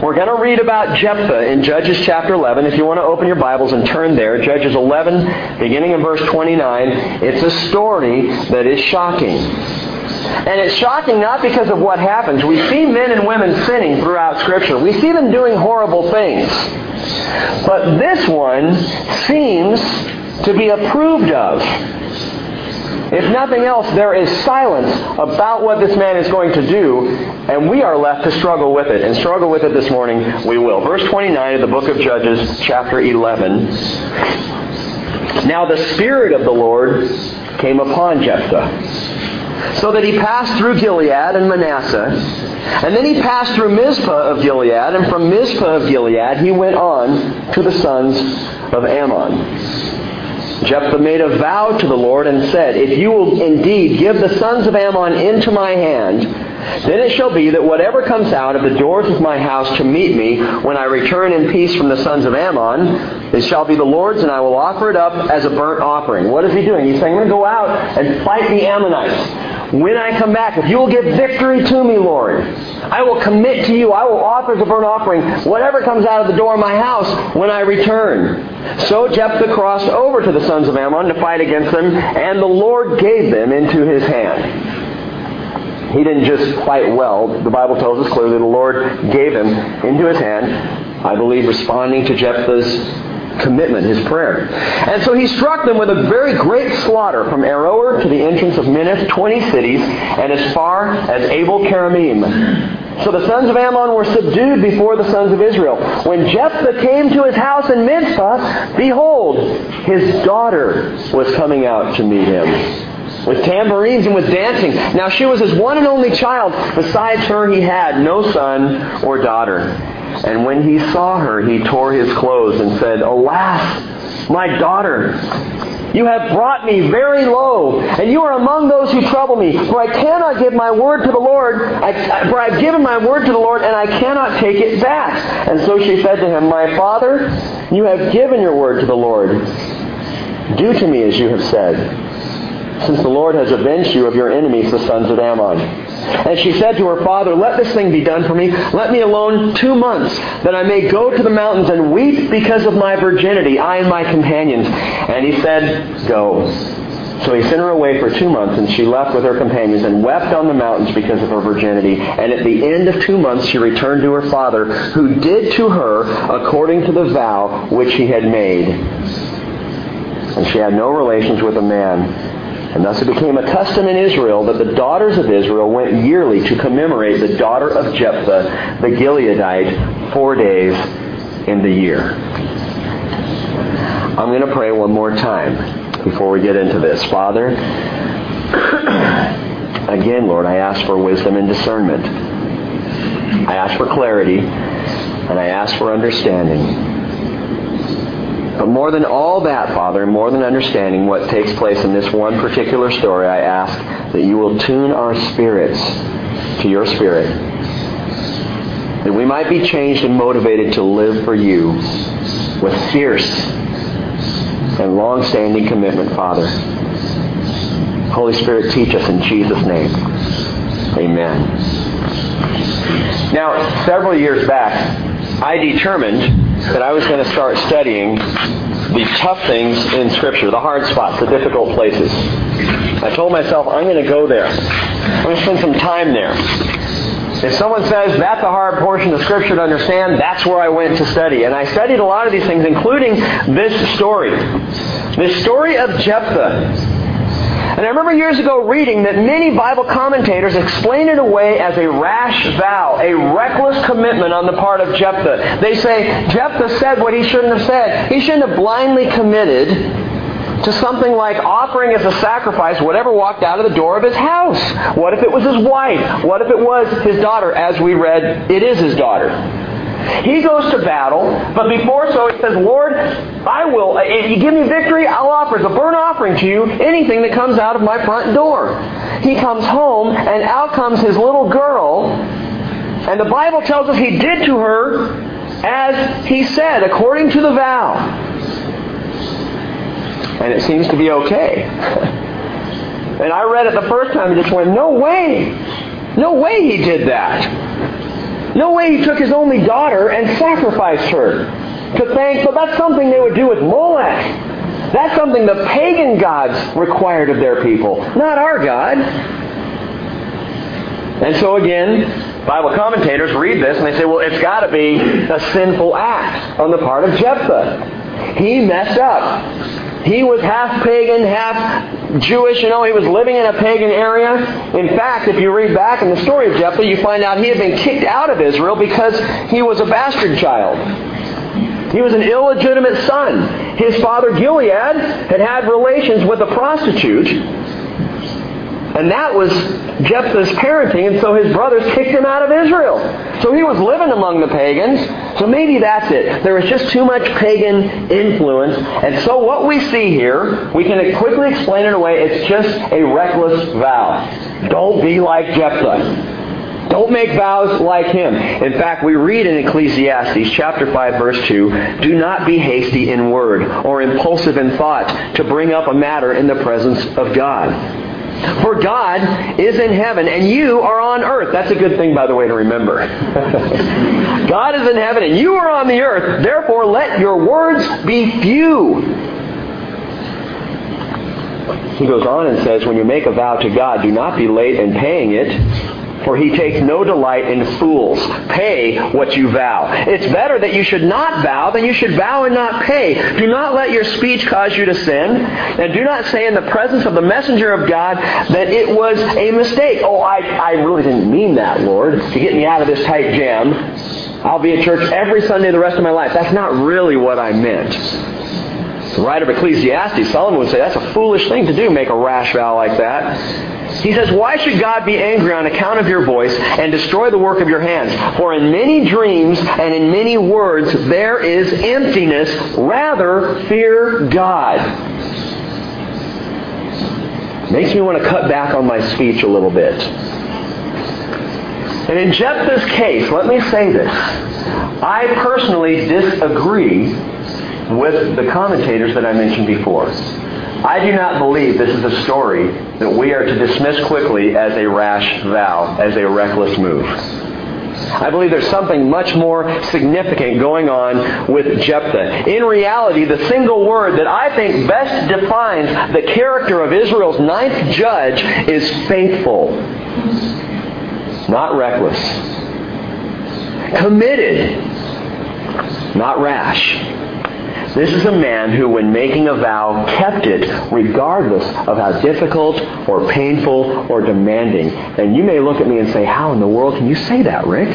We're going to read about Jephthah in Judges chapter 11. If you want to open your Bibles and turn there, Judges 11, beginning in verse 29, it's a story that is shocking. And it's shocking not because of what happens. We see men and women sinning throughout Scripture. We see them doing horrible things. But this one seems to be approved of. If nothing else, there is silence about what this man is going to do, and we are left to struggle with it. And struggle with it this morning, we will. Verse 29 of the book of Judges, chapter 11. Now the Spirit of the Lord came upon Jephthah, so that he passed through Gilead and Manasseh, and then he passed through Mizpah of Gilead, and from Mizpah of Gilead he went on to the sons of Ammon. Jephthah made a vow to the Lord and said, If you will indeed give the sons of Ammon into my hand, then it shall be that whatever comes out of the doors of my house to meet me when I return in peace from the sons of Ammon, it shall be the Lord's, and I will offer it up as a burnt offering. What is he doing? He's saying, I'm going to go out and fight the Ammonites. When I come back, if you will give victory to me, Lord, I will commit to you. I will offer as a burnt offering whatever comes out of the door of my house when I return. So Jephthah crossed over to the sons of Ammon to fight against them, and the Lord gave them into his hand he didn't just fight well. The Bible tells us clearly the Lord gave him into his hand, I believe responding to Jephthah's commitment, his prayer. And so he struck them with a very great slaughter from Aroer to the entrance of Minnith, 20 cities, and as far as Abel Keramim. So the sons of Ammon were subdued before the sons of Israel. When Jephthah came to his house in Mizpah, behold, his daughter was coming out to meet him with tambourines and with dancing. Now she was his one and only child. Besides her, he had no son or daughter. And when he saw her, he tore his clothes and said, Alas, my daughter, you have brought me very low, and you are among those who trouble me. For I cannot give my word to the Lord, I, for I have given my word to the Lord, and I cannot take it back. And so she said to him, My father, you have given your word to the Lord. Do to me as you have said since the Lord has avenged you of your enemies, the sons of Ammon. And she said to her father, Let this thing be done for me. Let me alone two months, that I may go to the mountains and weep because of my virginity, I and my companions. And he said, Go. So he sent her away for two months, and she left with her companions and wept on the mountains because of her virginity. And at the end of two months, she returned to her father, who did to her according to the vow which he had made. And she had no relations with a man and thus it became a custom in Israel that the daughters of Israel went yearly to commemorate the daughter of Jephthah, the Gileadite, four days in the year. I'm going to pray one more time before we get into this. Father, again, Lord, I ask for wisdom and discernment. I ask for clarity, and I ask for understanding. But more than all that, Father, more than understanding what takes place in this one particular story, I ask that you will tune our spirits to your spirit. That we might be changed and motivated to live for you with fierce and long-standing commitment, Father. Holy Spirit, teach us in Jesus' name. Amen. Now, several years back, I determined that I was going to start studying the tough things in Scripture, the hard spots, the difficult places. I told myself, I'm going to go there. I'm going to spend some time there. If someone says that's a hard portion of Scripture to understand, that's where I went to study. And I studied a lot of these things, including this story. This story of Jephthah. And I remember years ago reading that many Bible commentators explain it away as a rash vow, a reckless commitment on the part of Jephthah. They say Jephthah said what he shouldn't have said. He shouldn't have blindly committed to something like offering as a sacrifice whatever walked out of the door of his house. What if it was his wife? What if it was his daughter? As we read, it is his daughter. He goes to battle, but before so he says, Lord, I will, uh, if you give me victory, I'll offer as a burnt offering to you anything that comes out of my front door. He comes home, and out comes his little girl, and the Bible tells us he did to her as he said, according to the vow. And it seems to be okay. and I read it the first time and just went, no way. No way he did that. No way he took his only daughter and sacrificed her to thank, but that's something they would do with Molech. That's something the pagan gods required of their people, not our God. And so again, Bible commentators read this and they say, well, it's got to be a sinful act on the part of Jephthah. He messed up. He was half pagan, half Jewish. You know, he was living in a pagan area. In fact, if you read back in the story of Jephthah, you find out he had been kicked out of Israel because he was a bastard child. He was an illegitimate son. His father Gilead had had relations with a prostitute. And that was Jephthah's parenting, and so his brothers kicked him out of Israel. So he was living among the pagans. So maybe that's it. There was just too much pagan influence. And so what we see here, we can quickly explain it away. It's just a reckless vow. Don't be like Jephthah. Don't make vows like him. In fact, we read in Ecclesiastes chapter 5 verse 2, do not be hasty in word or impulsive in thought to bring up a matter in the presence of God. For God is in heaven and you are on earth. That's a good thing, by the way, to remember. God is in heaven and you are on the earth. Therefore, let your words be few. He goes on and says, when you make a vow to God, do not be late in paying it for he takes no delight in fools. Pay what you vow. It's better that you should not vow than you should vow and not pay. Do not let your speech cause you to sin, and do not say in the presence of the messenger of God that it was a mistake. Oh, I, I really didn't mean that, Lord, to get me out of this tight jam. I'll be at church every Sunday the rest of my life. That's not really what I meant. The writer of Ecclesiastes, Solomon would say that's a foolish thing to do, make a rash vow like that. He says, Why should God be angry on account of your voice and destroy the work of your hands? For in many dreams and in many words there is emptiness. Rather, fear God. Makes me want to cut back on my speech a little bit. And in Jephthah's case, let me say this. I personally disagree with the commentators that I mentioned before. I do not believe this is a story that we are to dismiss quickly as a rash vow, as a reckless move. I believe there's something much more significant going on with Jephthah. In reality, the single word that I think best defines the character of Israel's ninth judge is faithful, not reckless. Committed, not rash. This is a man who, when making a vow, kept it regardless of how difficult or painful or demanding. And you may look at me and say, How in the world can you say that, Rick?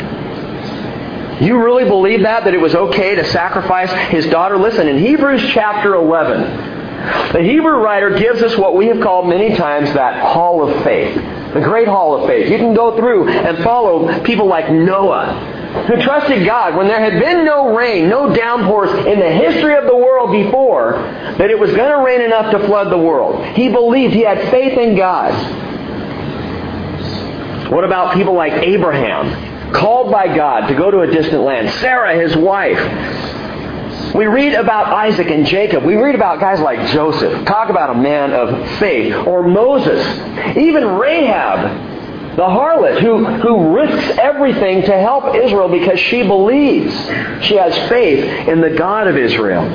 You really believe that? That it was okay to sacrifice his daughter? Listen, in Hebrews chapter 11, the Hebrew writer gives us what we have called many times that hall of faith. The great hall of faith. You can go through and follow people like Noah, who trusted God when there had been no rain, no downpours in the history of the world before, that it was going to rain enough to flood the world. He believed, he had faith in God. What about people like Abraham, called by God to go to a distant land? Sarah, his wife. We read about Isaac and Jacob. We read about guys like Joseph. Talk about a man of faith. Or Moses. Even Rahab, the harlot who, who risks everything to help Israel because she believes. She has faith in the God of Israel.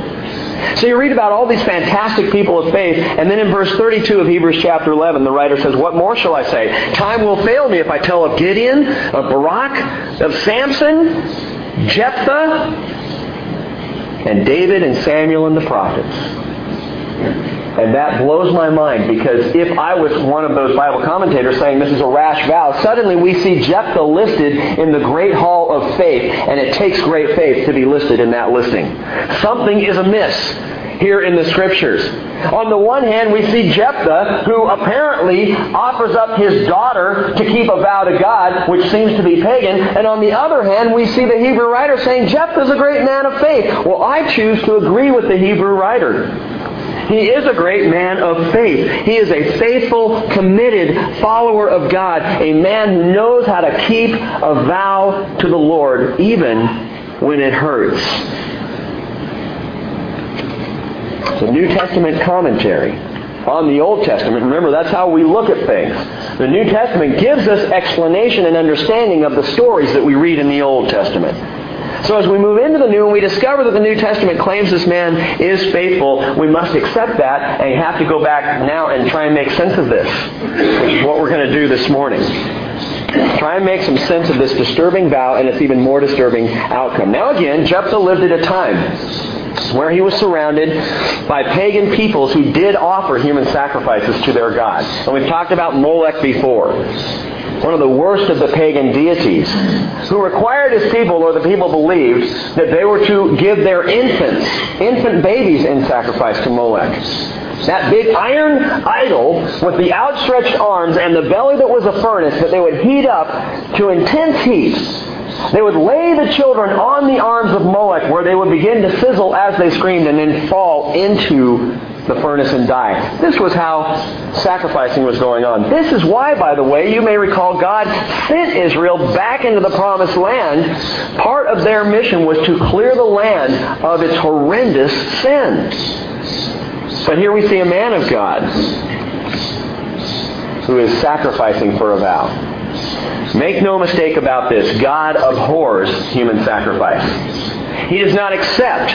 So you read about all these fantastic people of faith, and then in verse 32 of Hebrews chapter 11, the writer says, What more shall I say? Time will fail me if I tell of Gideon, of Barak, of Samson, Jephthah, and David and Samuel and the prophets. And that blows my mind because if I was one of those Bible commentators saying this is a rash vow, suddenly we see Jephthah listed in the great hall of faith, and it takes great faith to be listed in that listing. Something is amiss here in the scriptures. On the one hand, we see Jephthah, who apparently offers up his daughter to keep a vow to God, which seems to be pagan. And on the other hand, we see the Hebrew writer saying Jephthah is a great man of faith. Well, I choose to agree with the Hebrew writer. He is a great man of faith. He is a faithful, committed follower of God, a man who knows how to keep a vow to the Lord even when it hurts. The New Testament commentary on the Old Testament. Remember, that's how we look at things. The New Testament gives us explanation and understanding of the stories that we read in the Old Testament. So as we move into the New and we discover that the New Testament claims this man is faithful, we must accept that and have to go back now and try and make sense of this, what we're going to do this morning. Try and make some sense of this disturbing vow and its even more disturbing outcome. Now again, Jephthah lived at a time where he was surrounded by pagan peoples who did offer human sacrifices to their gods. And we've talked about Molech before. One of the worst of the pagan deities, who required his people, or the people believed, that they were to give their infants, infant babies in sacrifice to Molech. That big iron idol with the outstretched arms and the belly that was a furnace that they would heat up to intense heat. They would lay the children on the arms of Molech where they would begin to sizzle as they screamed and then fall into the furnace and die. This was how sacrificing was going on. This is why, by the way, you may recall God sent Israel back into the promised land. Part of their mission was to clear the land of its horrendous sin. But here we see a man of God who is sacrificing for a vow. Make no mistake about this. God abhors human sacrifice. He does not accept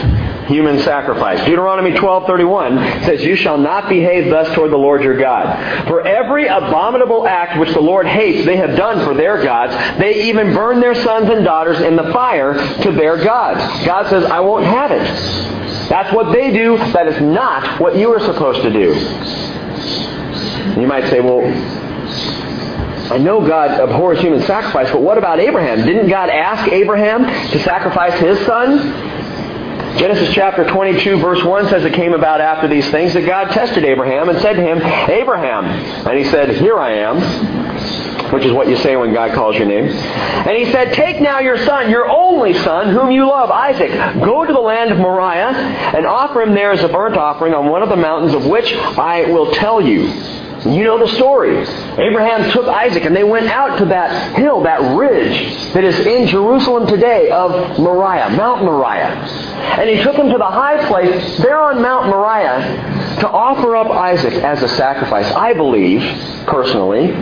human sacrifice. Deuteronomy 12:31 says, "You shall not behave thus toward the Lord your God. For every abominable act which the Lord hates, they have done for their gods. They even burn their sons and daughters in the fire to their gods." God says, "I won't have it." That's what they do. That is not what you are supposed to do. You might say, well, I know God abhors human sacrifice, but what about Abraham? Didn't God ask Abraham to sacrifice his son? Genesis chapter 22 verse 1 says it came about after these things that God tested Abraham and said to him, Abraham. And he said, Here I am which is what you say when God calls your name. And he said, Take now your son, your only son, whom you love, Isaac. Go to the land of Moriah and offer him there as a burnt offering on one of the mountains of which I will tell you. You know the story. Abraham took Isaac and they went out to that hill, that ridge that is in Jerusalem today of Moriah, Mount Moriah. And he took him to the high place there on Mount Moriah to offer up Isaac as a sacrifice. I believe, personally,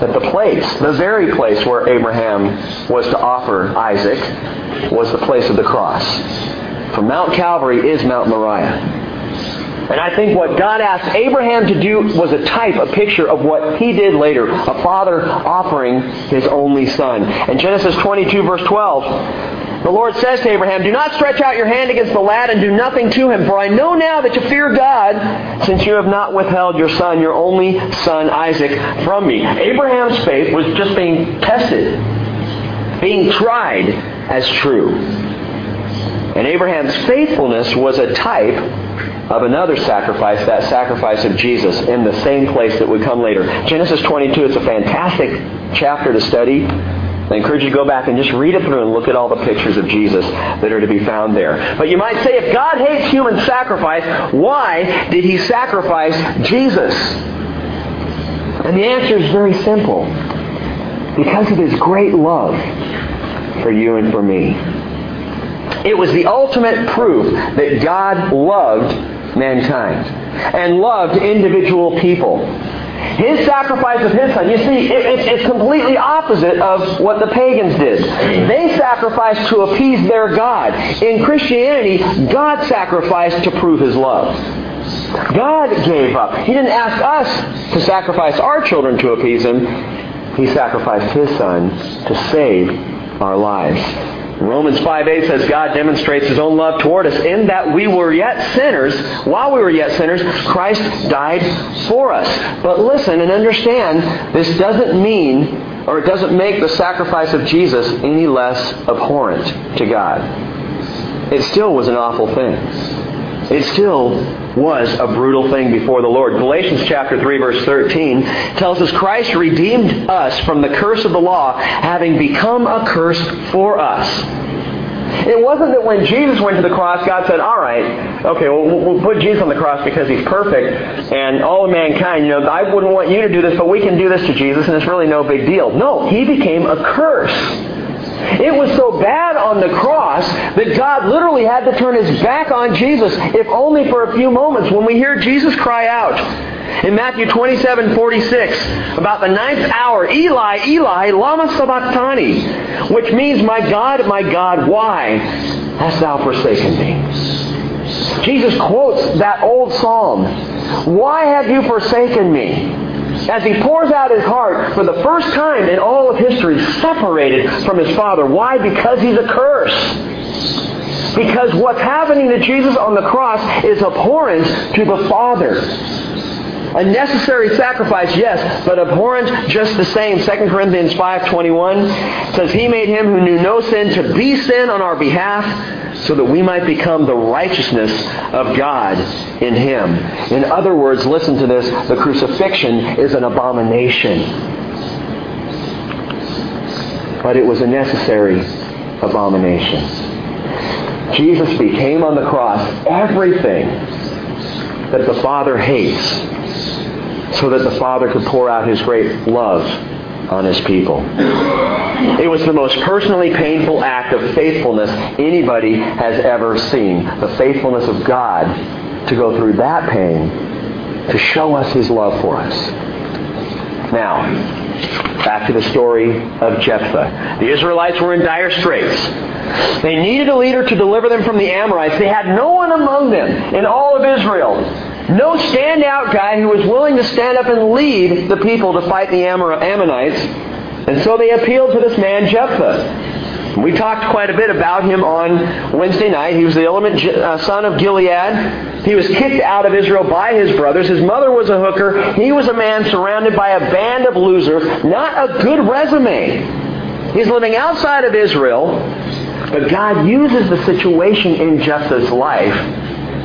that the place, the very place where Abraham was to offer Isaac, was the place of the cross. For Mount Calvary is Mount Moriah. And I think what God asked Abraham to do was a type, a picture of what he did later. A father offering his only son. In Genesis 22 verse 12, the Lord says to Abraham, Do not stretch out your hand against the lad and do nothing to him, for I know now that you fear God, since you have not withheld your son, your only son Isaac, from me. Abraham's faith was just being tested, being tried as true. And Abraham's faithfulness was a type of another sacrifice, that sacrifice of Jesus in the same place that would come later. Genesis 22 is a fantastic chapter to study. I encourage you to go back and just read it through and look at all the pictures of Jesus that are to be found there. But you might say, if God hates human sacrifice, why did he sacrifice Jesus? And the answer is very simple. Because of his great love for you and for me. It was the ultimate proof that God loved mankind and loved individual people. His sacrifice of his son, you see, it, it, it's completely opposite of what the pagans did. They sacrificed to appease their God. In Christianity, God sacrificed to prove his love. God gave up. He didn't ask us to sacrifice our children to appease him. He sacrificed his son to save our lives. Romans 5 8 says God demonstrates his own love toward us in that we were yet sinners. While we were yet sinners, Christ died for us. But listen and understand, this doesn't mean or it doesn't make the sacrifice of Jesus any less abhorrent to God. It still was an awful thing. It still was a brutal thing before the Lord. Galatians chapter 3 verse 13 tells us Christ redeemed us from the curse of the law, having become a curse for us. It wasn't that when Jesus went to the cross, God said, all right, okay, well, we'll put Jesus on the cross because he's perfect and all of mankind, you know, I wouldn't want you to do this, but we can do this to Jesus and it's really no big deal. No, he became a curse It was so bad on the cross that God literally had to turn his back on Jesus, if only for a few moments. When we hear Jesus cry out in Matthew 27, 46, about the ninth hour, Eli, Eli, lama sabachthani, which means, My God, my God, why hast thou forsaken me? Jesus quotes that old psalm. Why have you forsaken me? As he pours out his heart for the first time in all of history, separated from his Father. Why? Because he's a curse. Because what's happening to Jesus on the cross is abhorrent to the Father. A necessary sacrifice, yes, but abhorrent just the same. 2 Corinthians 5.21 says, He made him who knew no sin to be sin on our behalf so that we might become the righteousness of God in him. In other words, listen to this, the crucifixion is an abomination. But it was a necessary abomination. Jesus became on the cross everything that the Father hates so that the Father could pour out his great love on his people. It was the most personally painful act of faithfulness anybody has ever seen. The faithfulness of God to go through that pain to show us his love for us. Now, back to the story of Jephthah. The Israelites were in dire straits. They needed a leader to deliver them from the Amorites. They had no one among them in all of Israel no standout guy who was willing to stand up and lead the people to fight the Ammonites. And so they appealed to this man, Jephthah. We talked quite a bit about him on Wednesday night. He was the element uh, son of Gilead. He was kicked out of Israel by his brothers. His mother was a hooker. He was a man surrounded by a band of losers. Not a good resume. He's living outside of Israel, but God uses the situation in Jephthah's life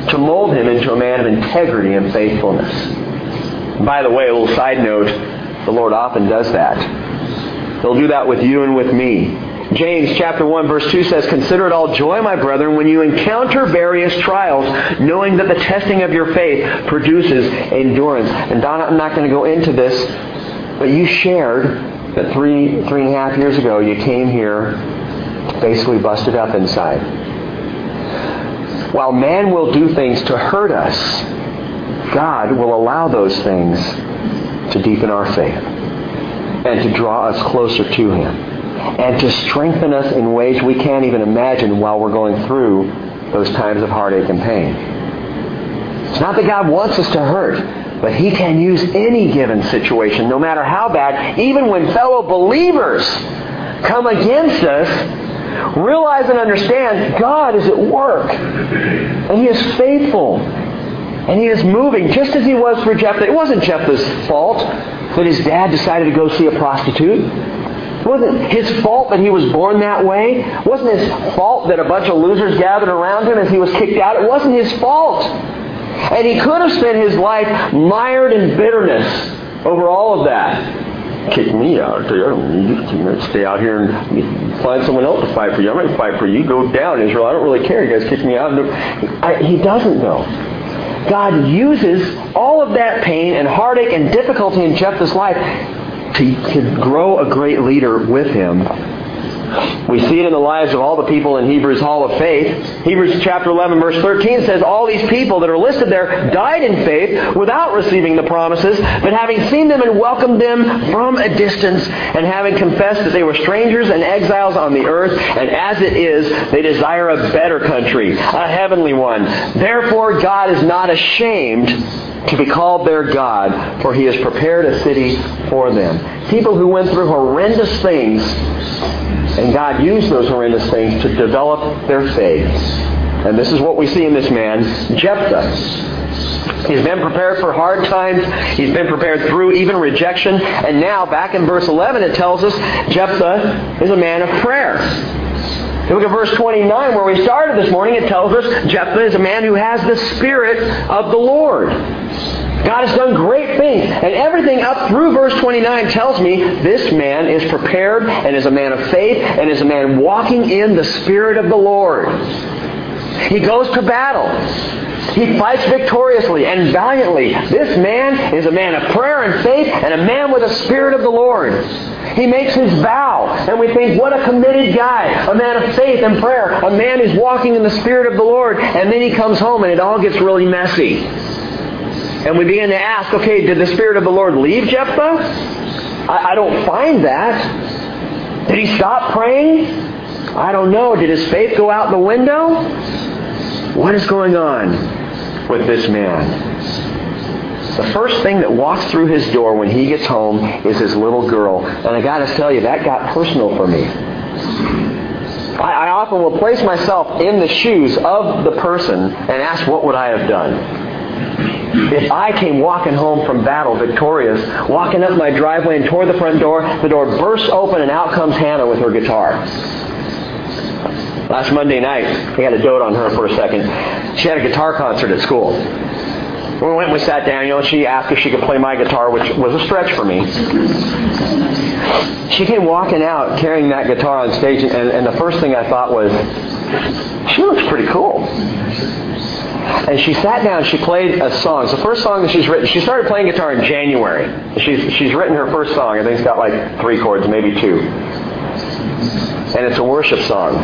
to mold him into a man of integrity and faithfulness. By the way, a little side note, the Lord often does that. He'll do that with you and with me. James chapter 1 verse 2 says, Consider it all joy, my brethren, when you encounter various trials, knowing that the testing of your faith produces endurance. And Donna, I'm not going to go into this, but you shared that three, three and a half years ago you came here basically busted up inside. While man will do things to hurt us, God will allow those things to deepen our faith and to draw us closer to Him and to strengthen us in ways we can't even imagine while we're going through those times of heartache and pain. It's not that God wants us to hurt, but He can use any given situation, no matter how bad, even when fellow believers come against us Realize and understand God is at work. And He is faithful. And He is moving just as He was for Jephthah. It wasn't Jephthah's fault that his dad decided to go see a prostitute. It wasn't his fault that he was born that way. It wasn't his fault that a bunch of losers gathered around him as he was kicked out. It wasn't his fault. And he could have spent his life mired in bitterness over all of that kick me out. You might stay out here and find someone else to fight for you. I might fight for you. Go down, Israel. I don't really care. You guys kick me out. I, he doesn't know. God uses all of that pain and heartache and difficulty in Jephthah's life to, to grow a great leader with him we see it in the lives of all the people in Hebrews Hall of Faith. Hebrews chapter 11 verse 13 says all these people that are listed there died in faith without receiving the promises, but having seen them and welcomed them from a distance and having confessed that they were strangers and exiles on the earth, and as it is, they desire a better country, a heavenly one. Therefore God is not ashamed to be called their God, for he has prepared a city for them. People who went through horrendous things and God used those horrendous things to develop their faith. And this is what we see in this man, Jephthah. He's been prepared for hard times. He's been prepared through even rejection. And now, back in verse 11, it tells us Jephthah is a man of prayer. Look at verse 29 where we started this morning. It tells us Jephthah is a man who has the Spirit of the Lord. God has done great things. And everything up through verse 29 tells me this man is prepared and is a man of faith and is a man walking in the Spirit of the Lord. He goes to battle. He fights victoriously and valiantly. This man is a man of prayer and faith and a man with the Spirit of the Lord. He makes his vow, and we think, what a committed guy, a man of faith and prayer, a man who's walking in the Spirit of the Lord, and then he comes home and it all gets really messy. And we begin to ask, okay, did the Spirit of the Lord leave Jephthah? I, I don't find that. Did he stop praying? I don't know. Did his faith go out the window? What is going on with this man? The first thing that walks through his door when he gets home is his little girl. And I got to tell you, that got personal for me. I, I often will place myself in the shoes of the person and ask, what would I have done? If I came walking home from battle victorious, walking up my driveway and toward the front door, the door bursts open and out comes Hannah with her guitar. Last Monday night, I had to dote on her for a second. She had a guitar concert at school. We went and we sat down, you know, she asked if she could play my guitar, which was a stretch for me. She came walking out carrying that guitar on stage, and, and the first thing I thought was, she looks pretty cool. And she sat down, she played a song. It's the first song that she's written. She started playing guitar in January. She's, she's written her first song. I think it's got like three chords, maybe two. And it's a worship song.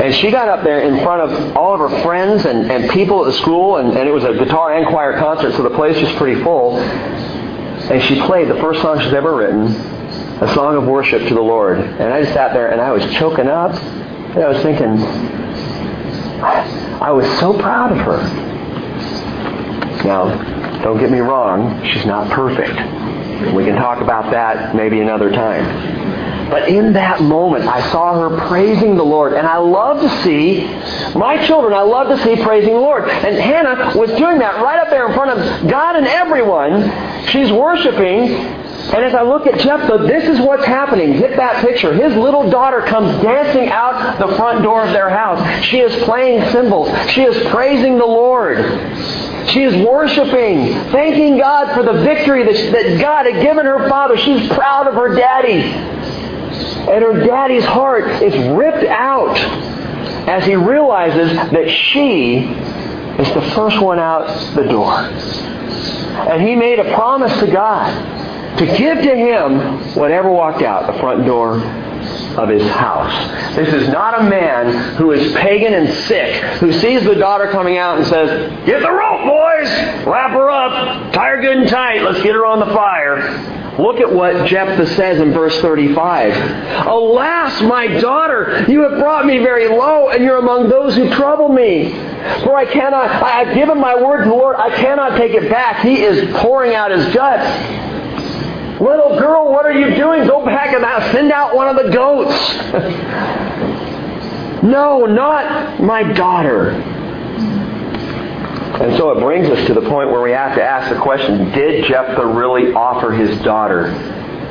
And she got up there in front of all of her friends and, and people at the school, and, and it was a guitar and choir concert, so the place was pretty full. And she played the first song she's ever written, a song of worship to the Lord. And I just sat there and I was choking up. And I was thinking, I was so proud of her. Now, don't get me wrong, she's not perfect. We can talk about that maybe another time. But in that moment, I saw her praising the Lord. And I love to see my children, I love to see praising the Lord. And Hannah was doing that right up there in front of God and everyone. She's worshiping. And as I look at Jephthah, this is what's happening. Get that picture. His little daughter comes dancing out the front door of their house. She is playing cymbals. She is praising the Lord. She is worshiping, thanking God for the victory that, that God had given her father. She's proud of her daddy. And her daddy's heart is ripped out as he realizes that she is the first one out the door. And he made a promise to God to give to him whatever walked out the front door of his house. This is not a man who is pagan and sick, who sees the daughter coming out and says, Get the rope, boys! Wrap her up! Tie her good and tight. Let's get her on the fire. Look at what Jephthah says in verse 35. Alas, my daughter, you have brought me very low, and you're among those who trouble me. For I cannot, I have given my word to the Lord, I cannot take it back. He is pouring out his guts. Little girl, what are you doing? Go back and send out one of the goats. no, not my daughter. And so it brings us to the point where we have to ask the question, did Jephthah really offer his daughter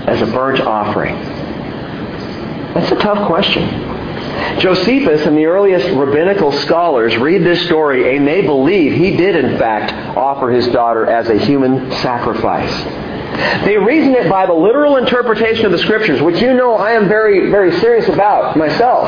as a burnt offering? That's a tough question. Josephus and the earliest rabbinical scholars read this story and they believe he did in fact offer his daughter as a human sacrifice. They reason it by the literal interpretation of the scriptures, which you know I am very, very serious about myself.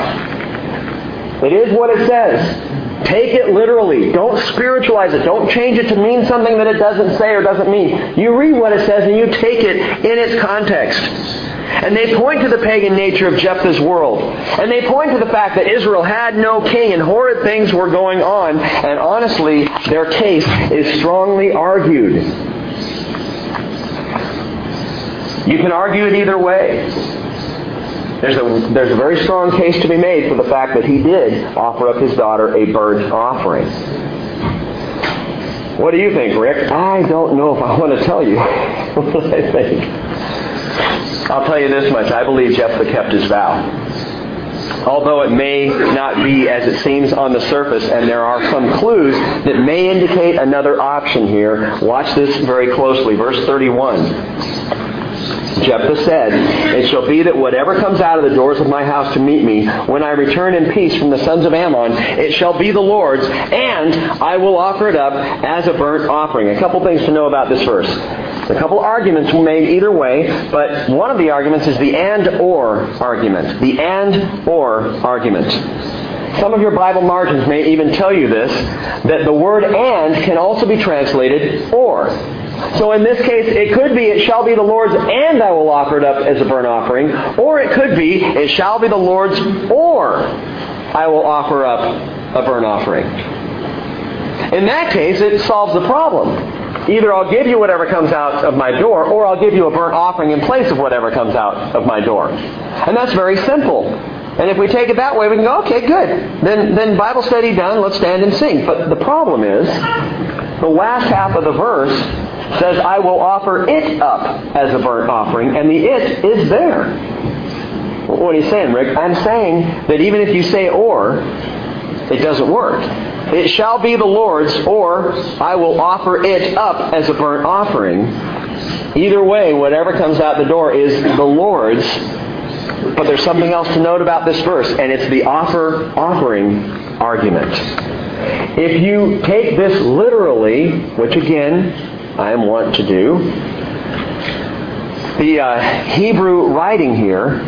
It is what it says. Take it literally. Don't spiritualize it. Don't change it to mean something that it doesn't say or doesn't mean. You read what it says and you take it in its context. And they point to the pagan nature of Jephthah's world. And they point to the fact that Israel had no king and horrid things were going on. And honestly, their case is strongly argued. You can argue it either way. There's a, there's a very strong case to be made for the fact that he did offer up his daughter a burnt offering. What do you think, Rick? I don't know if I want to tell you what I think. I'll tell you this much. I believe Jephthah kept his vow. Although it may not be as it seems on the surface, and there are some clues that may indicate another option here, watch this very closely. Verse 31. Jephthah said, It shall be that whatever comes out of the doors of my house to meet me, when I return in peace from the sons of Ammon, it shall be the Lord's, and I will offer it up as a burnt offering. A couple things to know about this verse. A couple arguments were made either way, but one of the arguments is the and or argument. The and or argument. Some of your Bible margins may even tell you this, that the word and can also be translated or. So in this case, it could be, it shall be the Lord's and I will offer it up as a burnt offering. Or it could be, it shall be the Lord's or I will offer up a burnt offering. In that case, it solves the problem. Either I'll give you whatever comes out of my door, or I'll give you a burnt offering in place of whatever comes out of my door. And that's very simple. And if we take it that way, we can go, okay, good. Then, then Bible study done, let's stand and sing. But the problem is, the last half of the verse says, I will offer it up as a burnt offering, and the it is there. What are you saying, Rick? I'm saying that even if you say or, it doesn't work. It shall be the Lord's, or I will offer it up as a burnt offering. Either way, whatever comes out the door is the Lord's. But there's something else to note about this verse, and it's the offer offering argument. If you take this literally, which again, I am wont to do, the uh, Hebrew writing here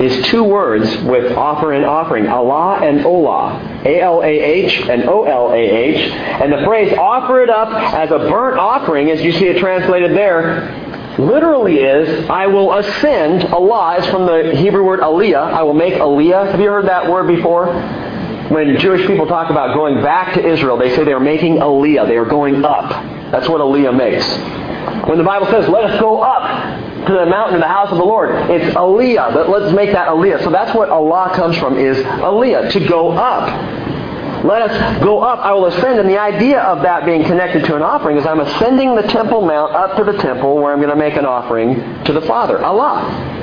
is two words with offer and offering, Alah and Olah. A-L-A-H and O-L-A-H. And the phrase offer it up as a burnt offering, as you see it translated there, literally is, I will ascend. Alah is from the Hebrew word aliyah. I will make aliyah. Have you heard that word before? When Jewish people talk about going back to Israel, they say they are making aliyah. They are going up. That's what aliyah makes. When the Bible says, let us go up to the mountain of the house of the Lord, it's aliyah. But let's make that aliyah. So that's what Alah comes from, is aliyah, to go up. Let us go up. I will ascend. And the idea of that being connected to an offering is I'm ascending the temple mount up to the temple where I'm going to make an offering to the Father, Alah.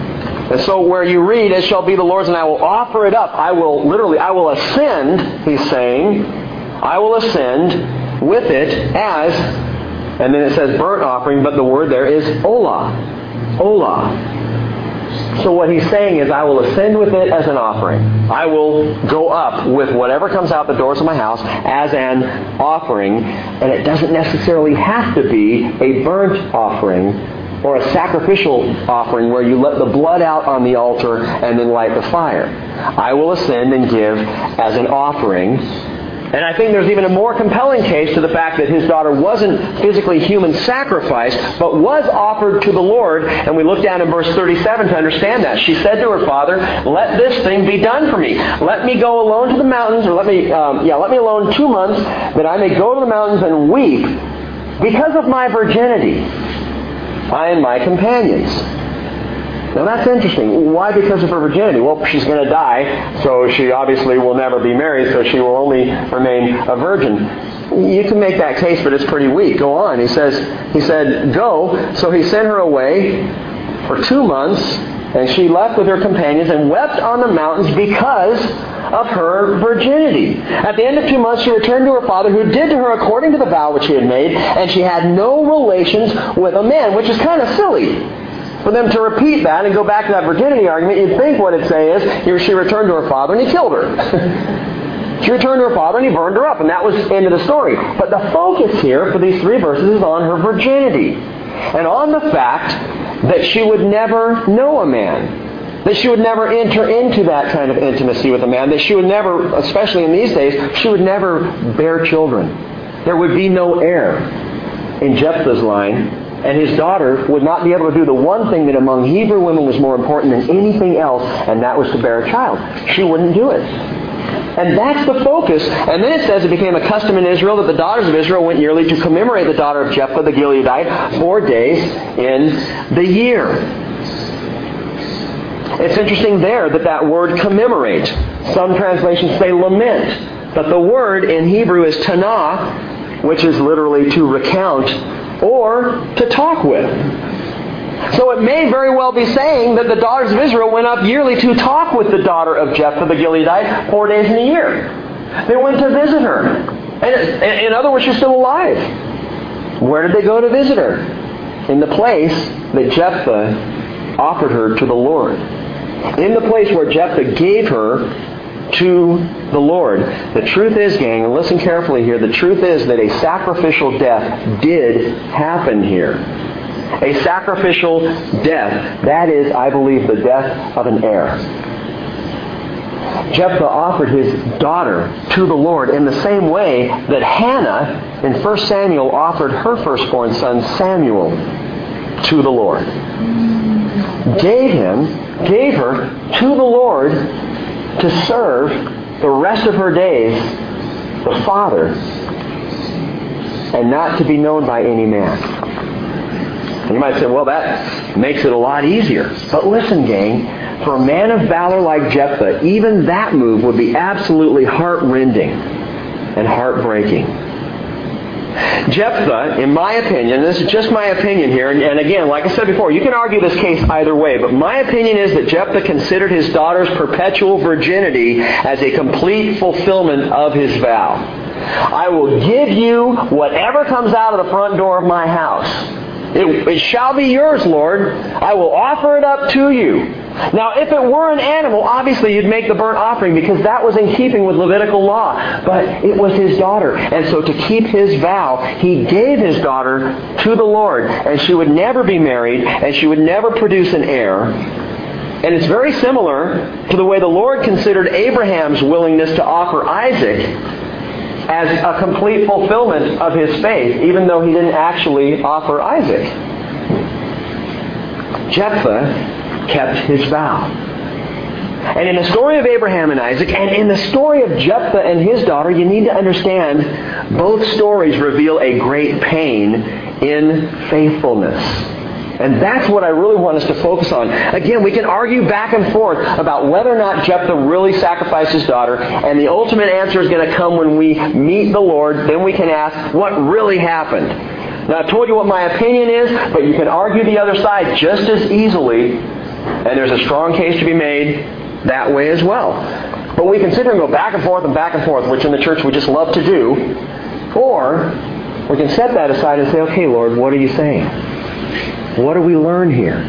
And so where you read, it shall be the Lord's and I will offer it up. I will, literally, I will ascend, he's saying. I will ascend with it as, and then it says burnt offering, but the word there is olah. Olah. So what he's saying is, I will ascend with it as an offering. I will go up with whatever comes out the doors of my house as an offering. And it doesn't necessarily have to be a burnt offering or a sacrificial offering where you let the blood out on the altar and then light the fire. I will ascend and give as an offering and I think there's even a more compelling case to the fact that his daughter wasn't physically human sacrifice, but was offered to the Lord. And we look down in verse 37 to understand that. She said to her father, let this thing be done for me. Let me go alone to the mountains, or let me, um, yeah, let me alone two months, that I may go to the mountains and weep because of my virginity, I and my companions. Now that's interesting. Why because of her virginity? Well, she's going to die, so she obviously will never be married, so she will only remain a virgin. You can make that case, but it's pretty weak. Go on. He says, he said, go. So he sent her away for two months, and she left with her companions and wept on the mountains because of her virginity. At the end of two months, she returned to her father, who did to her according to the vow which he had made, and she had no relations with a man, which is kind of silly for them to repeat that and go back to that virginity argument, you'd think what it'd say is, she returned to her father and he killed her. she returned to her father and he burned her up, and that was the end of the story. But the focus here for these three verses is on her virginity. And on the fact that she would never know a man. That she would never enter into that kind of intimacy with a man. That she would never, especially in these days, she would never bear children. There would be no heir in Jephthah's line and his daughter would not be able to do the one thing that among Hebrew women was more important than anything else, and that was to bear a child. She wouldn't do it. And that's the focus. And then it says it became a custom in Israel that the daughters of Israel went yearly to commemorate the daughter of Jephthah the Gileadite four days in the year. It's interesting there that that word commemorate. Some translations say lament. But the word in Hebrew is tanah, which is literally to recount or to talk with. So it may very well be saying that the daughters of Israel went up yearly to talk with the daughter of Jephthah the Gileadite four days in a year. They went to visit her. And in other words, she's still alive. Where did they go to visit her? In the place that Jephthah offered her to the Lord. In the place where Jephthah gave her to the Lord. The truth is, gang, and listen carefully here, the truth is that a sacrificial death did happen here. A sacrificial death. That is, I believe, the death of an heir. Jephthah offered his daughter to the Lord in the same way that Hannah in 1 Samuel offered her firstborn son Samuel to the Lord. Gave him, gave her to the Lord to serve the rest of her days the Father and not to be known by any man. And you might say, well, that makes it a lot easier. But listen, gang, for a man of valor like Jephthah, even that move would be absolutely heart-rending and heartbreaking. Jephthah, in my opinion, this is just my opinion here, and, and, again, like I said before, you can argue this case either way, but my opinion is that Jephthah considered his daughter's perpetual virginity as a complete fulfillment of his vow. I will give you whatever comes out of the front door of my house. It, it, shall be yours, Lord. I will offer it up to you. Now, if it were an animal, obviously you'd make the burnt offering because that was in keeping with Levitical law. But it was his daughter. And so to keep his vow, he gave his daughter to the Lord. And she would never be married, and she would never produce an heir. And it's very similar to the way the Lord considered Abraham's willingness to offer Isaac as a complete fulfillment of his faith, even though he didn't actually offer Isaac. Jephthah kept his vow. And in the story of Abraham and Isaac, and in the story of Jephthah and his daughter, you need to understand both stories reveal a great pain in faithfulness. And that's what I really want us to focus on. Again, we can argue back and forth about whether or not Jephthah really sacrificed his daughter, and the ultimate answer is going to come when we meet the Lord. Then we can ask what really happened. Now, I've told you what my opinion is, but you can argue the other side just as easily, and there's a strong case to be made that way as well. But we can sit here and go back and forth and back and forth, which in the church we just love to do, or we can set that aside and say, okay, Lord, what are you saying? What do we learn here?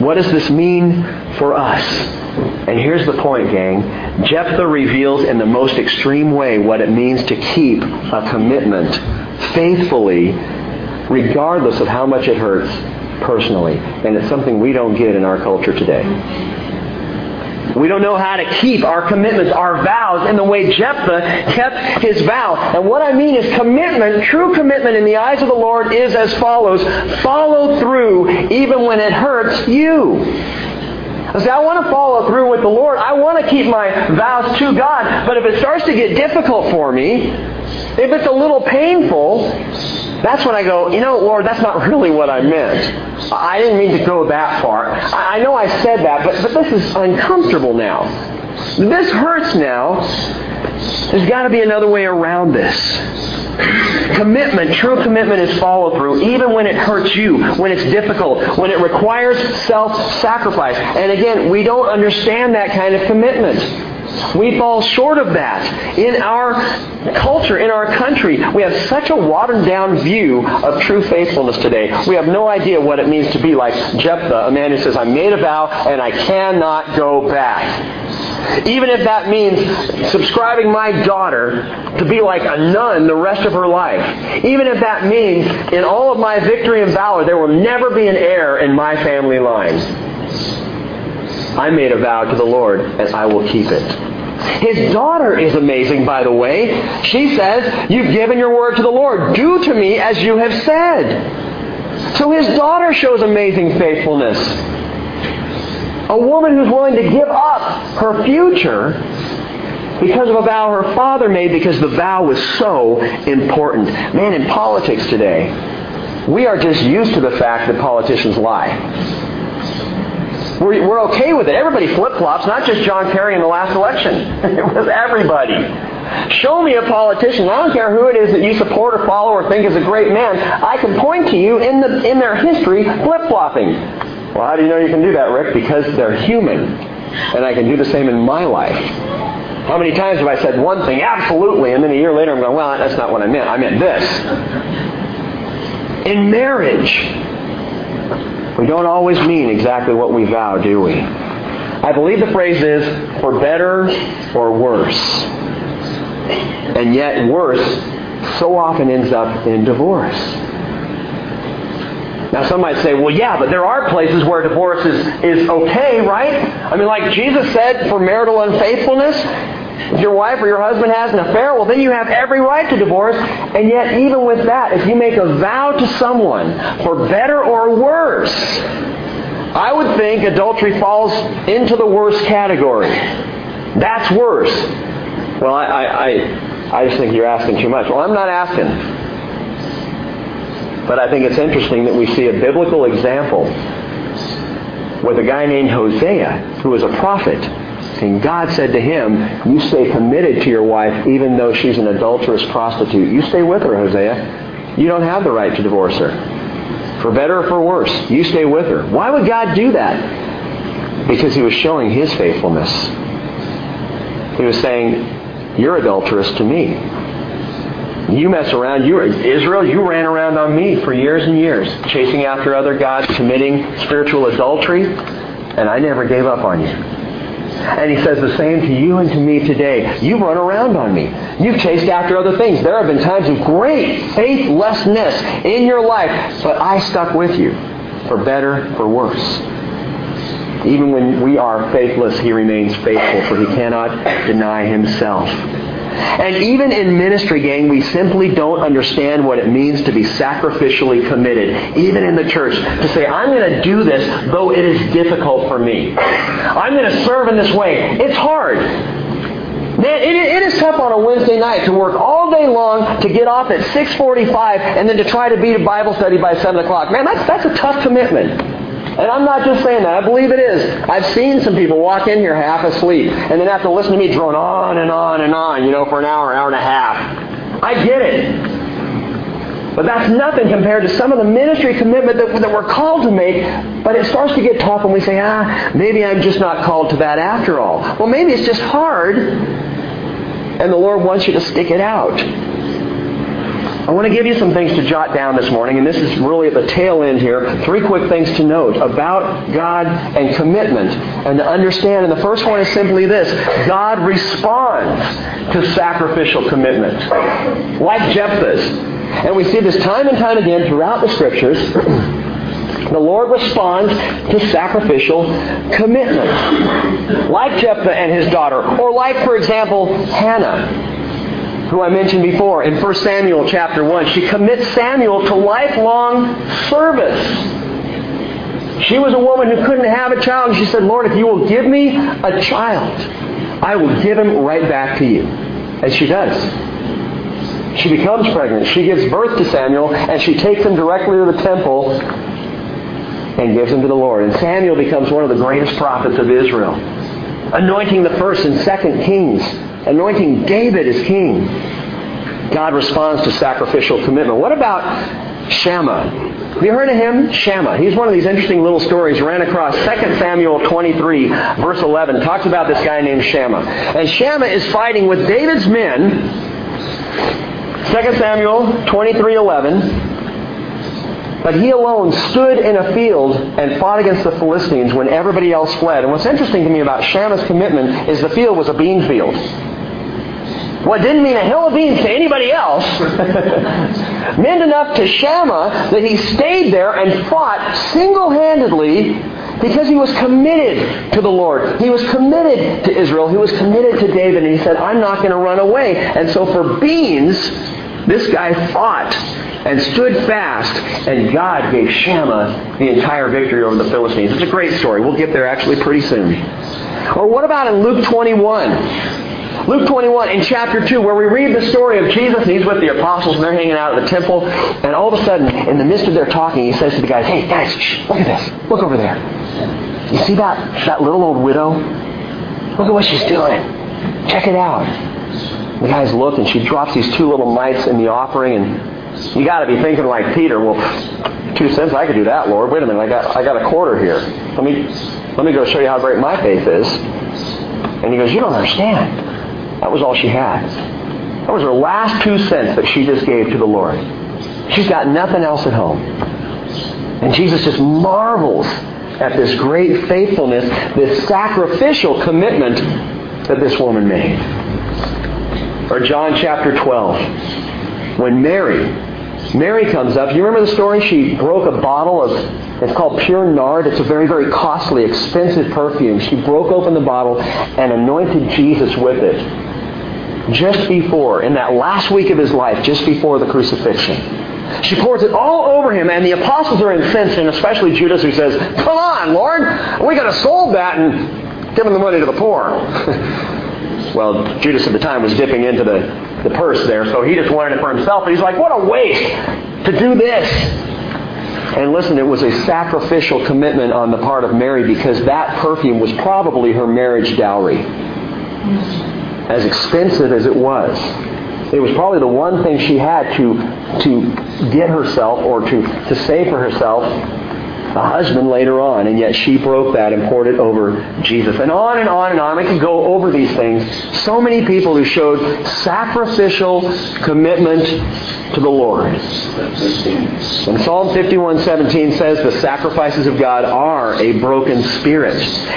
What does this mean for us? And here's the point, gang. Jephthah reveals in the most extreme way what it means to keep a commitment faithfully, regardless of how much it hurts personally. And it's something we don't get in our culture today. We don't know how to keep our commitments, our vows, in the way Jephthah kept his vow. And what I mean is commitment, true commitment in the eyes of the Lord is as follows. Follow through even when it hurts you. I say, I want to follow through with the Lord. I want to keep my vows to God. But if it starts to get difficult for me, if it's a little painful, that's when I go, you know, Lord, that's not really what I meant. I didn't mean to go that far. I know I said that, but, but this is uncomfortable now. This hurts now. There's got to be another way around this. Commitment, true commitment is follow through, even when it hurts you, when it's difficult, when it requires self sacrifice. And again, we don't understand that kind of commitment. We fall short of that. In our culture, in our country, we have such a watered down view of true faithfulness today. We have no idea what it means to be like Jephthah, a man who says, I made a vow and I cannot go back. Even if that means subscribing my daughter to be like a nun the rest of her life. Even if that means in all of my victory and valor there will never be an heir in my family line. I made a vow to the Lord, and I will keep it. His daughter is amazing, by the way. She says, You've given your word to the Lord. Do to me as you have said. So his daughter shows amazing faithfulness. A woman who's willing to give up her future because of a vow her father made because the vow was so important. Man, in politics today, we are just used to the fact that politicians lie. We're, we're okay with it. Everybody flip-flops, not just John Kerry in the last election. it was everybody. Show me a politician. I don't care who it is that you support or follow or think is a great man. I can point to you in, the, in their history flip-flopping. Well, how do you know you can do that, Rick? Because they're human. And I can do the same in my life. How many times have I said one thing, absolutely, and then a year later I'm going, well, that's not what I meant. I meant this. In marriage, we don't always mean exactly what we vow, do we? I believe the phrase is for better or worse. And yet, worse so often ends up in divorce. Now, some might say, well, yeah, but there are places where divorce is, is okay, right? I mean, like Jesus said for marital unfaithfulness, if your wife or your husband has an affair, well, then you have every right to divorce. And yet, even with that, if you make a vow to someone for better or worse, I would think adultery falls into the worst category. That's worse. Well, I, I, I, I just think you're asking too much. Well, I'm not asking. But I think it's interesting that we see a biblical example with a guy named Hosea, who was a prophet. And God said to him, You stay committed to your wife even though she's an adulterous prostitute. You stay with her, Hosea. You don't have the right to divorce her. For better or for worse, you stay with her. Why would God do that? Because he was showing his faithfulness. He was saying, You're adulterous to me. You mess around. You Israel. You ran around on me for years and years, chasing after other gods, committing spiritual adultery, and I never gave up on you. And he says the same to you and to me today. You've run around on me. You've chased after other things. There have been times of great faithlessness in your life, but I stuck with you, for better, for worse. Even when we are faithless, he remains faithful, for he cannot deny himself. And even in ministry, gang, we simply don't understand what it means to be sacrificially committed, even in the church, to say, I'm going to do this, though it is difficult for me. I'm going to serve in this way. It's hard. Man, it, it is tough on a Wednesday night to work all day long to get off at 6:45 and then to try to be a Bible study by 7 o'clock. Man, that's that's a tough commitment. And I'm not just saying that. I believe it is. I've seen some people walk in here half asleep and then have to listen to me drone on and on and on, you know, for an hour, hour and a half. I get it. But that's nothing compared to some of the ministry commitment that, that we're called to make. But it starts to get tough and we say, ah, maybe I'm just not called to that after all. Well, maybe it's just hard and the Lord wants you to stick it out. I want to give you some things to jot down this morning, and this is really at the tail end here. Three quick things to note about God and commitment and to understand. And the first one is simply this God responds to sacrificial commitment, like Jephthah's. And we see this time and time again throughout the scriptures. The Lord responds to sacrificial commitment. Like Jephthah and his daughter. Or like, for example, Hannah who I mentioned before in 1 Samuel chapter 1. She commits Samuel to lifelong service. She was a woman who couldn't have a child, and she said, Lord, if you will give me a child, I will give him right back to you. And she does. She becomes pregnant. She gives birth to Samuel, and she takes him directly to the temple and gives him to the Lord. And Samuel becomes one of the greatest prophets of Israel, anointing the first and second kings anointing David as king, God responds to sacrificial commitment. What about Shammah? Have you heard of him? Shammah. He's one of these interesting little stories. Ran across 2 Samuel 23, verse 11. Talks about this guy named Shammah. And Shammah is fighting with David's men. 2 Samuel 23, 11. But he alone stood in a field and fought against the Philistines when everybody else fled. And what's interesting to me about Shammah's commitment is the field was a bean field. What didn't mean a hill of beans to anybody else meant enough to Shammah that he stayed there and fought single-handedly because he was committed to the Lord. He was committed to Israel. He was committed to David. And he said, I'm not going to run away. And so for beans, this guy fought and stood fast, and God gave Shammah the entire victory over the Philistines. It's a great story. We'll get there actually pretty soon. Or what about in Luke 21? Luke 21 in chapter 2 where we read the story of Jesus and he's with the apostles and they're hanging out at the temple and all of a sudden in the midst of their talking he says to the guys, hey guys, shh, look at this. Look over there. You see that, that little old widow? Look at what she's doing. Check it out. The guys look and she drops these two little mites in the offering and you got to be thinking like Peter, well, two cents, I could do that, Lord. Wait a minute, I got, I got a quarter here. Let me, let me go show you how great my faith is. And he goes, you don't understand. That was all she had. That was her last two cents that she just gave to the Lord. She's got nothing else at home. And Jesus just marvels at this great faithfulness, this sacrificial commitment that this woman made. Or John chapter 12, when Mary Mary comes up. You remember the story? She broke a bottle of, it's called pure nard. It's a very, very costly, expensive perfume. She broke open the bottle and anointed Jesus with it. Just before, in that last week of his life, just before the crucifixion. She pours it all over him, and the apostles are incensed, and especially Judas, who says, Come on, Lord, we could have sold that and given the money to the poor. well, Judas at the time was dipping into the the purse there, so he just wanted it for himself. And he's like, what a waste to do this. And listen, it was a sacrificial commitment on the part of Mary because that perfume was probably her marriage dowry. As expensive as it was. It was probably the one thing she had to, to get herself or to, to save for herself a husband later on, and yet she broke that and poured it over Jesus. And on and on and on. I can go over these things. So many people who showed sacrificial commitment to the Lord. And Psalm 51:17 says the sacrifices of God are a broken spirit,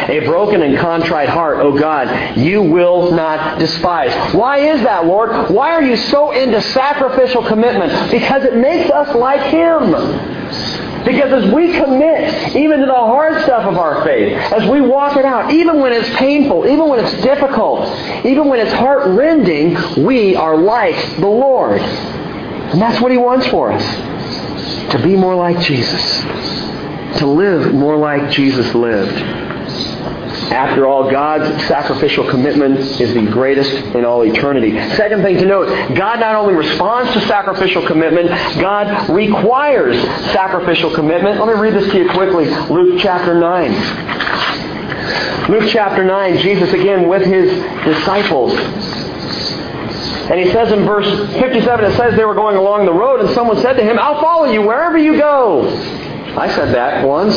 a broken and contrite heart. Oh God, you will not despise. Why is that, Lord? Why are you so into sacrificial commitment? Because it makes us like Him. Because as we commit, even to the hard stuff of our faith, as we walk it out, even when it's painful, even when it's difficult, even when it's heart-rending, we are like the Lord. And that's what He wants for us. To be more like Jesus. To live more like Jesus lived. After all, God's sacrificial commitment is the greatest in all eternity. Second thing to note, God not only responds to sacrificial commitment, God requires sacrificial commitment. Let me read this to you quickly. Luke chapter 9. Luke chapter 9, Jesus again with his disciples. And he says in verse 57, it says they were going along the road, and someone said to him, I'll follow you wherever you go. I said that once.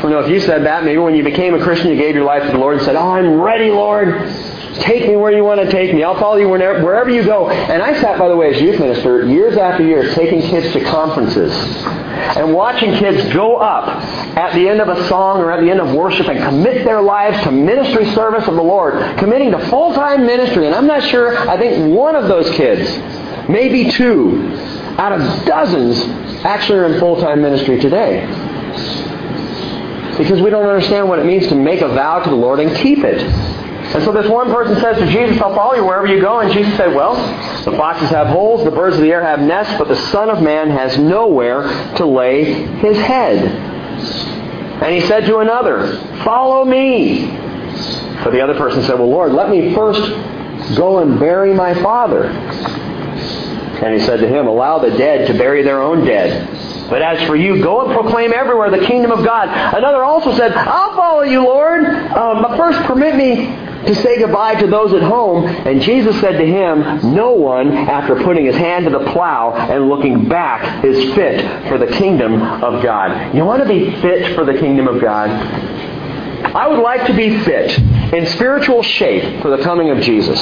Don't know if you said that. Maybe when you became a Christian, you gave your life to the Lord and said, Oh, I'm ready, Lord. Take me where you want to take me. I'll follow you wherever, wherever you go. And I sat, by the way, as youth minister, years after years, taking kids to conferences and watching kids go up at the end of a song or at the end of worship and commit their lives to ministry service of the Lord, committing to full-time ministry. And I'm not sure, I think one of those kids, maybe two, out of dozens, actually are in full-time ministry today because we don't understand what it means to make a vow to the Lord and keep it. And so this one person says to Jesus, I'll follow you wherever you go. And Jesus said, Well, the foxes have holes, the birds of the air have nests, but the Son of Man has nowhere to lay his head. And he said to another, Follow me. But the other person said, Well, Lord, let me first go and bury my father. And he said to him, Allow the dead to bury their own dead. But as for you, go and proclaim everywhere the kingdom of God. Another also said, I'll follow you, Lord. Um, but first permit me to say goodbye to those at home. And Jesus said to him, No one, after putting his hand to the plow and looking back, is fit for the kingdom of God. You want to be fit for the kingdom of God? I would like to be fit in spiritual shape for the coming of Jesus.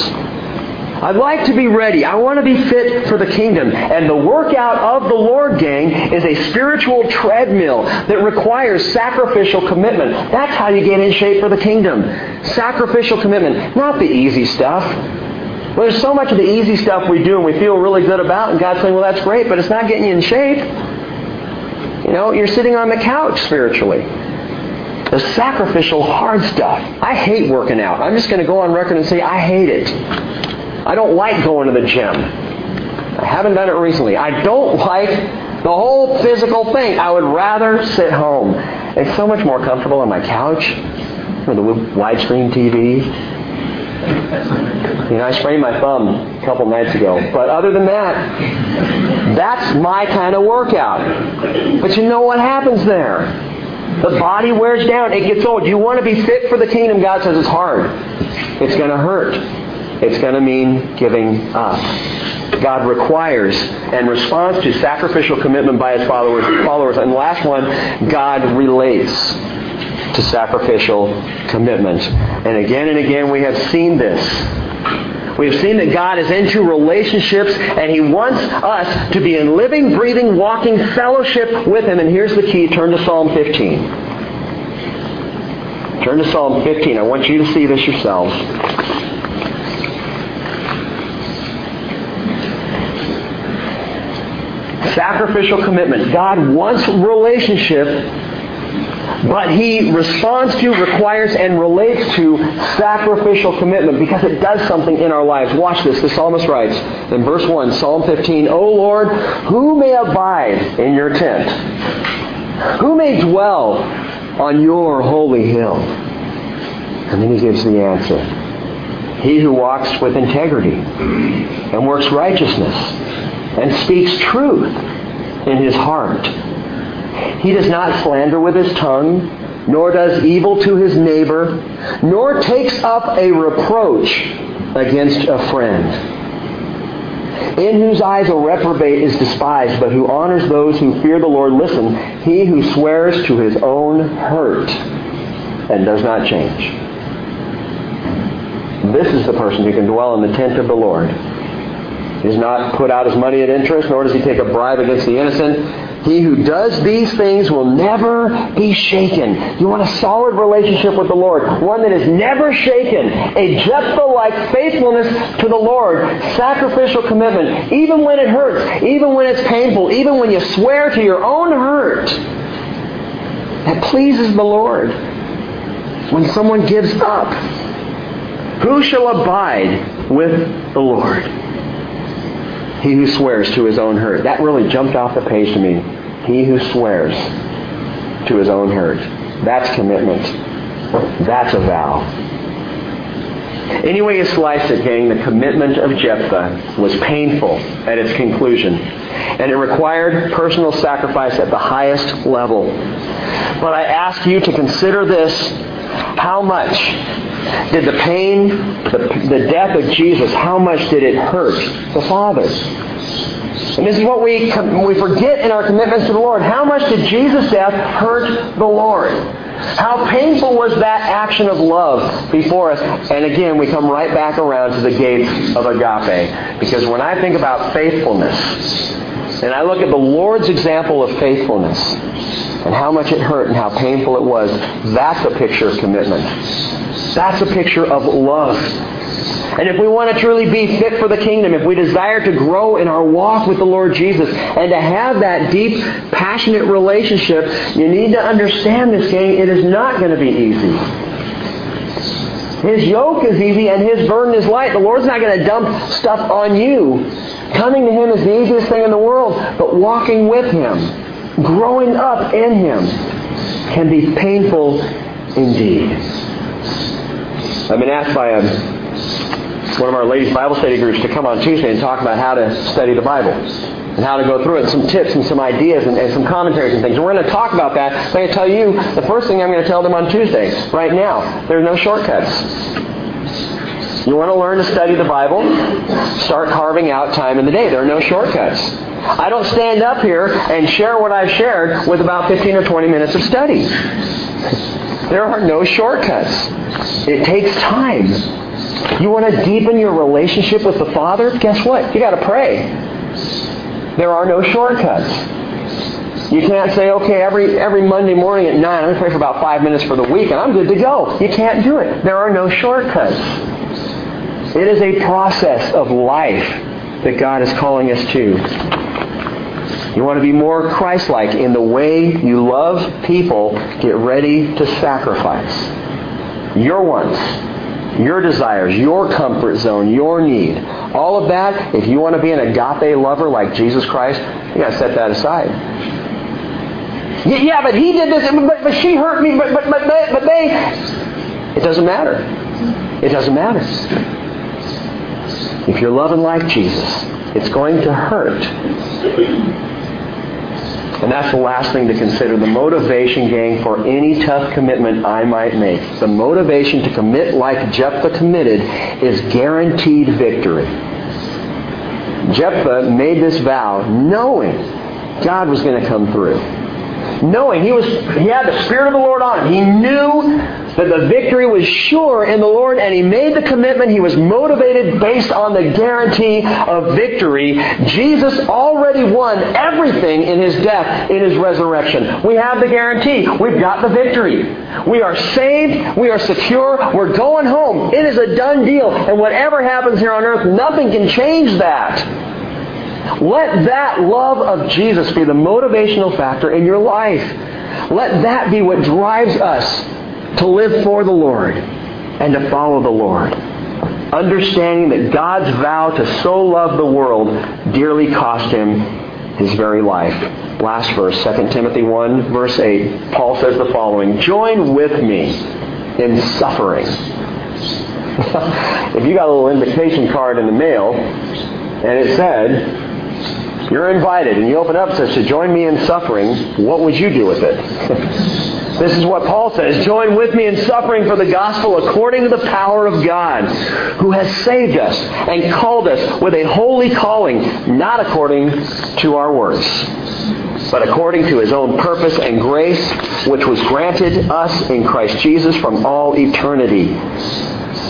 I'd like to be ready. I want to be fit for the kingdom. And the workout of the Lord, gang, is a spiritual treadmill that requires sacrificial commitment. That's how you get in shape for the kingdom. Sacrificial commitment, not the easy stuff. Well, there's so much of the easy stuff we do and we feel really good about, and God's saying, well, that's great, but it's not getting you in shape. You know, you're sitting on the couch spiritually. The sacrificial hard stuff. I hate working out. I'm just going to go on record and say I hate it. I don't like going to the gym. I haven't done it recently. I don't like the whole physical thing. I would rather sit home. It's so much more comfortable on my couch with a widescreen TV. You know, I sprained my thumb a couple nights ago. But other than that, that's my kind of workout. But you know what happens there? The body wears down. It gets old. You want to be fit for the kingdom. God says it's hard. It's going to hurt. It's going to mean giving up. God requires and responds to sacrificial commitment by his followers. followers. And last one, God relates to sacrificial commitment. And again and again we have seen this. We have seen that God is into relationships and He wants us to be in living, breathing, walking fellowship with Him. And here's the key. Turn to Psalm 15. Turn to Psalm 15. I want you to see this yourselves. Sacrificial commitment. God wants relationship, but He responds to, requires, and relates to sacrificial commitment because it does something in our lives. Watch this. The psalmist writes in verse 1, Psalm 15, O Lord, who may abide in your tent? Who may dwell on your holy hill? And then he gives the answer. He who walks with integrity and works righteousness and speaks truth in his heart. He does not slander with his tongue, nor does evil to his neighbor, nor takes up a reproach against a friend. In whose eyes a reprobate is despised, but who honors those who fear the Lord. Listen, he who swears to his own hurt and does not change. This is the person who can dwell in the tent of the Lord. Does not put out his money at interest, nor does he take a bribe against the innocent. He who does these things will never be shaken. You want a solid relationship with the Lord, one that is never shaken. A Jephthah-like faithfulness to the Lord, sacrificial commitment, even when it hurts, even when it's painful, even when you swear to your own hurt. That pleases the Lord. When someone gives up, who shall abide with the Lord? He who swears to his own hurt. That really jumped off the page to me. He who swears to his own hurt. That's commitment. That's a vow. Anyway you slice it, gang, the commitment of Jephthah was painful at its conclusion. And it required personal sacrifice at the highest level. But I ask you to consider this. How much did the pain, the, the death of Jesus, how much did it hurt the Father? And this is what we, we forget in our commitments to the Lord. How much did Jesus' death hurt the Lord? How painful was that action of love before us? And again, we come right back around to the gates of agape. Because when I think about faithfulness, and I look at the Lord's example of faithfulness, and how much it hurt and how painful it was, that's a picture of commitment. That's a picture of love. And if we want to truly be fit for the kingdom, if we desire to grow in our walk with the Lord Jesus and to have that deep, passionate relationship, you need to understand this, gang. It is not going to be easy. His yoke is easy and his burden is light. The Lord's not going to dump stuff on you. Coming to him is the easiest thing in the world, but walking with him, growing up in him, can be painful indeed. I've been asked by a, one of our ladies' Bible study groups to come on Tuesday and talk about how to study the Bible and how to go through it, some tips and some ideas and, and some commentaries and things. And we're going to talk about that. I'm going to tell you the first thing I'm going to tell them on Tuesday, right now. There are no shortcuts. You want to learn to study the Bible? Start carving out time in the day. There are no shortcuts. I don't stand up here and share what I've shared with about 15 or 20 minutes of study. There are no shortcuts. It takes time. You want to deepen your relationship with the Father? Guess what? You got to pray. There are no shortcuts. You can't say, okay, every every Monday morning at 9, I'm going to pray for about five minutes for the week, and I'm good to go. You can't do it. There are no shortcuts. It is a process of life that God is calling us to. You want to be more Christ-like in the way you love people, get ready to sacrifice. Your wants, your desires, your comfort zone, your need. All of that, if you want to be an agape lover like Jesus Christ, you got to set that aside. Yeah, but he did this, but, but she hurt me, but, but, but, they, but they... It doesn't matter. It doesn't matter. If you're loving like Jesus, it's going to hurt. And that's the last thing to consider. The motivation, gang, for any tough commitment I might make. The motivation to commit like Jephthah committed is guaranteed victory. Jephthah made this vow knowing God was going to come through. Knowing he was he had the Spirit of the Lord on him. He knew that the victory was sure in the Lord and he made the commitment. He was motivated based on the guarantee of victory. Jesus already won everything in his death, in his resurrection. We have the guarantee. We've got the victory. We are saved. We are secure. We're going home. It is a done deal. And whatever happens here on earth, nothing can change that. Let that love of Jesus be the motivational factor in your life. Let that be what drives us to live for the Lord and to follow the Lord. Understanding that God's vow to so love the world dearly cost him his very life. Last verse, 2 Timothy 1, verse 8, Paul says the following Join with me in suffering. if you got a little invitation card in the mail and it said, You're invited, and you open up and says to join me in suffering, what would you do with it? This is what Paul says. Join with me in suffering for the gospel according to the power of God, who has saved us and called us with a holy calling, not according to our works, but according to his own purpose and grace, which was granted us in Christ Jesus from all eternity.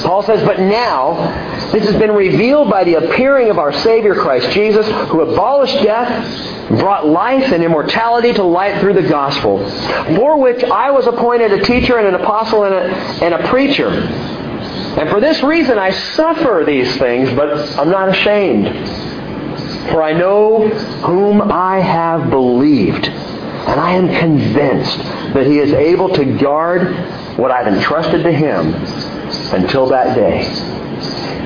Paul says, But now, this has been revealed by the appearing of our Savior Christ Jesus, who abolished death brought life and immortality to light through the gospel, for which I was appointed a teacher and an apostle and a, and a preacher. And for this reason I suffer these things, but I'm not ashamed. For I know whom I have believed, and I am convinced that he is able to guard what I've entrusted to him until that day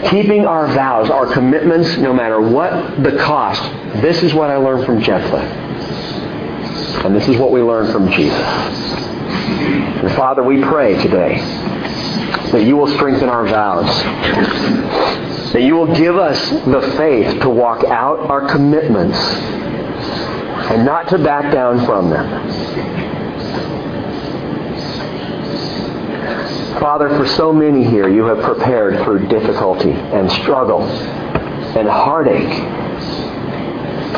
keeping our vows, our commitments, no matter what the cost. This is what I learned from Jephthah. And this is what we learned from Jesus. And Father, we pray today that you will strengthen our vows. That you will give us the faith to walk out our commitments and not to back down from them. Father, for so many here, you have prepared through difficulty and struggle and heartache.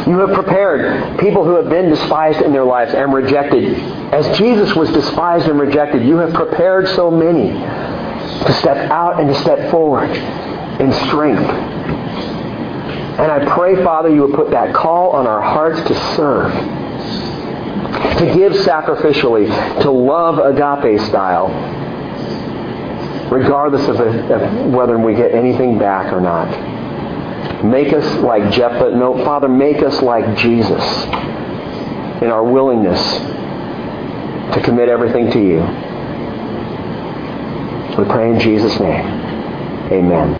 You have prepared people who have been despised in their lives and rejected. As Jesus was despised and rejected, you have prepared so many to step out and to step forward in strength. And I pray, Father, you would put that call on our hearts to serve, to give sacrificially, to love agape style, regardless of, of whether we get anything back or not. Make us like Jephthah. No, Father, make us like Jesus in our willingness to commit everything to you. We pray in Jesus' name. Amen.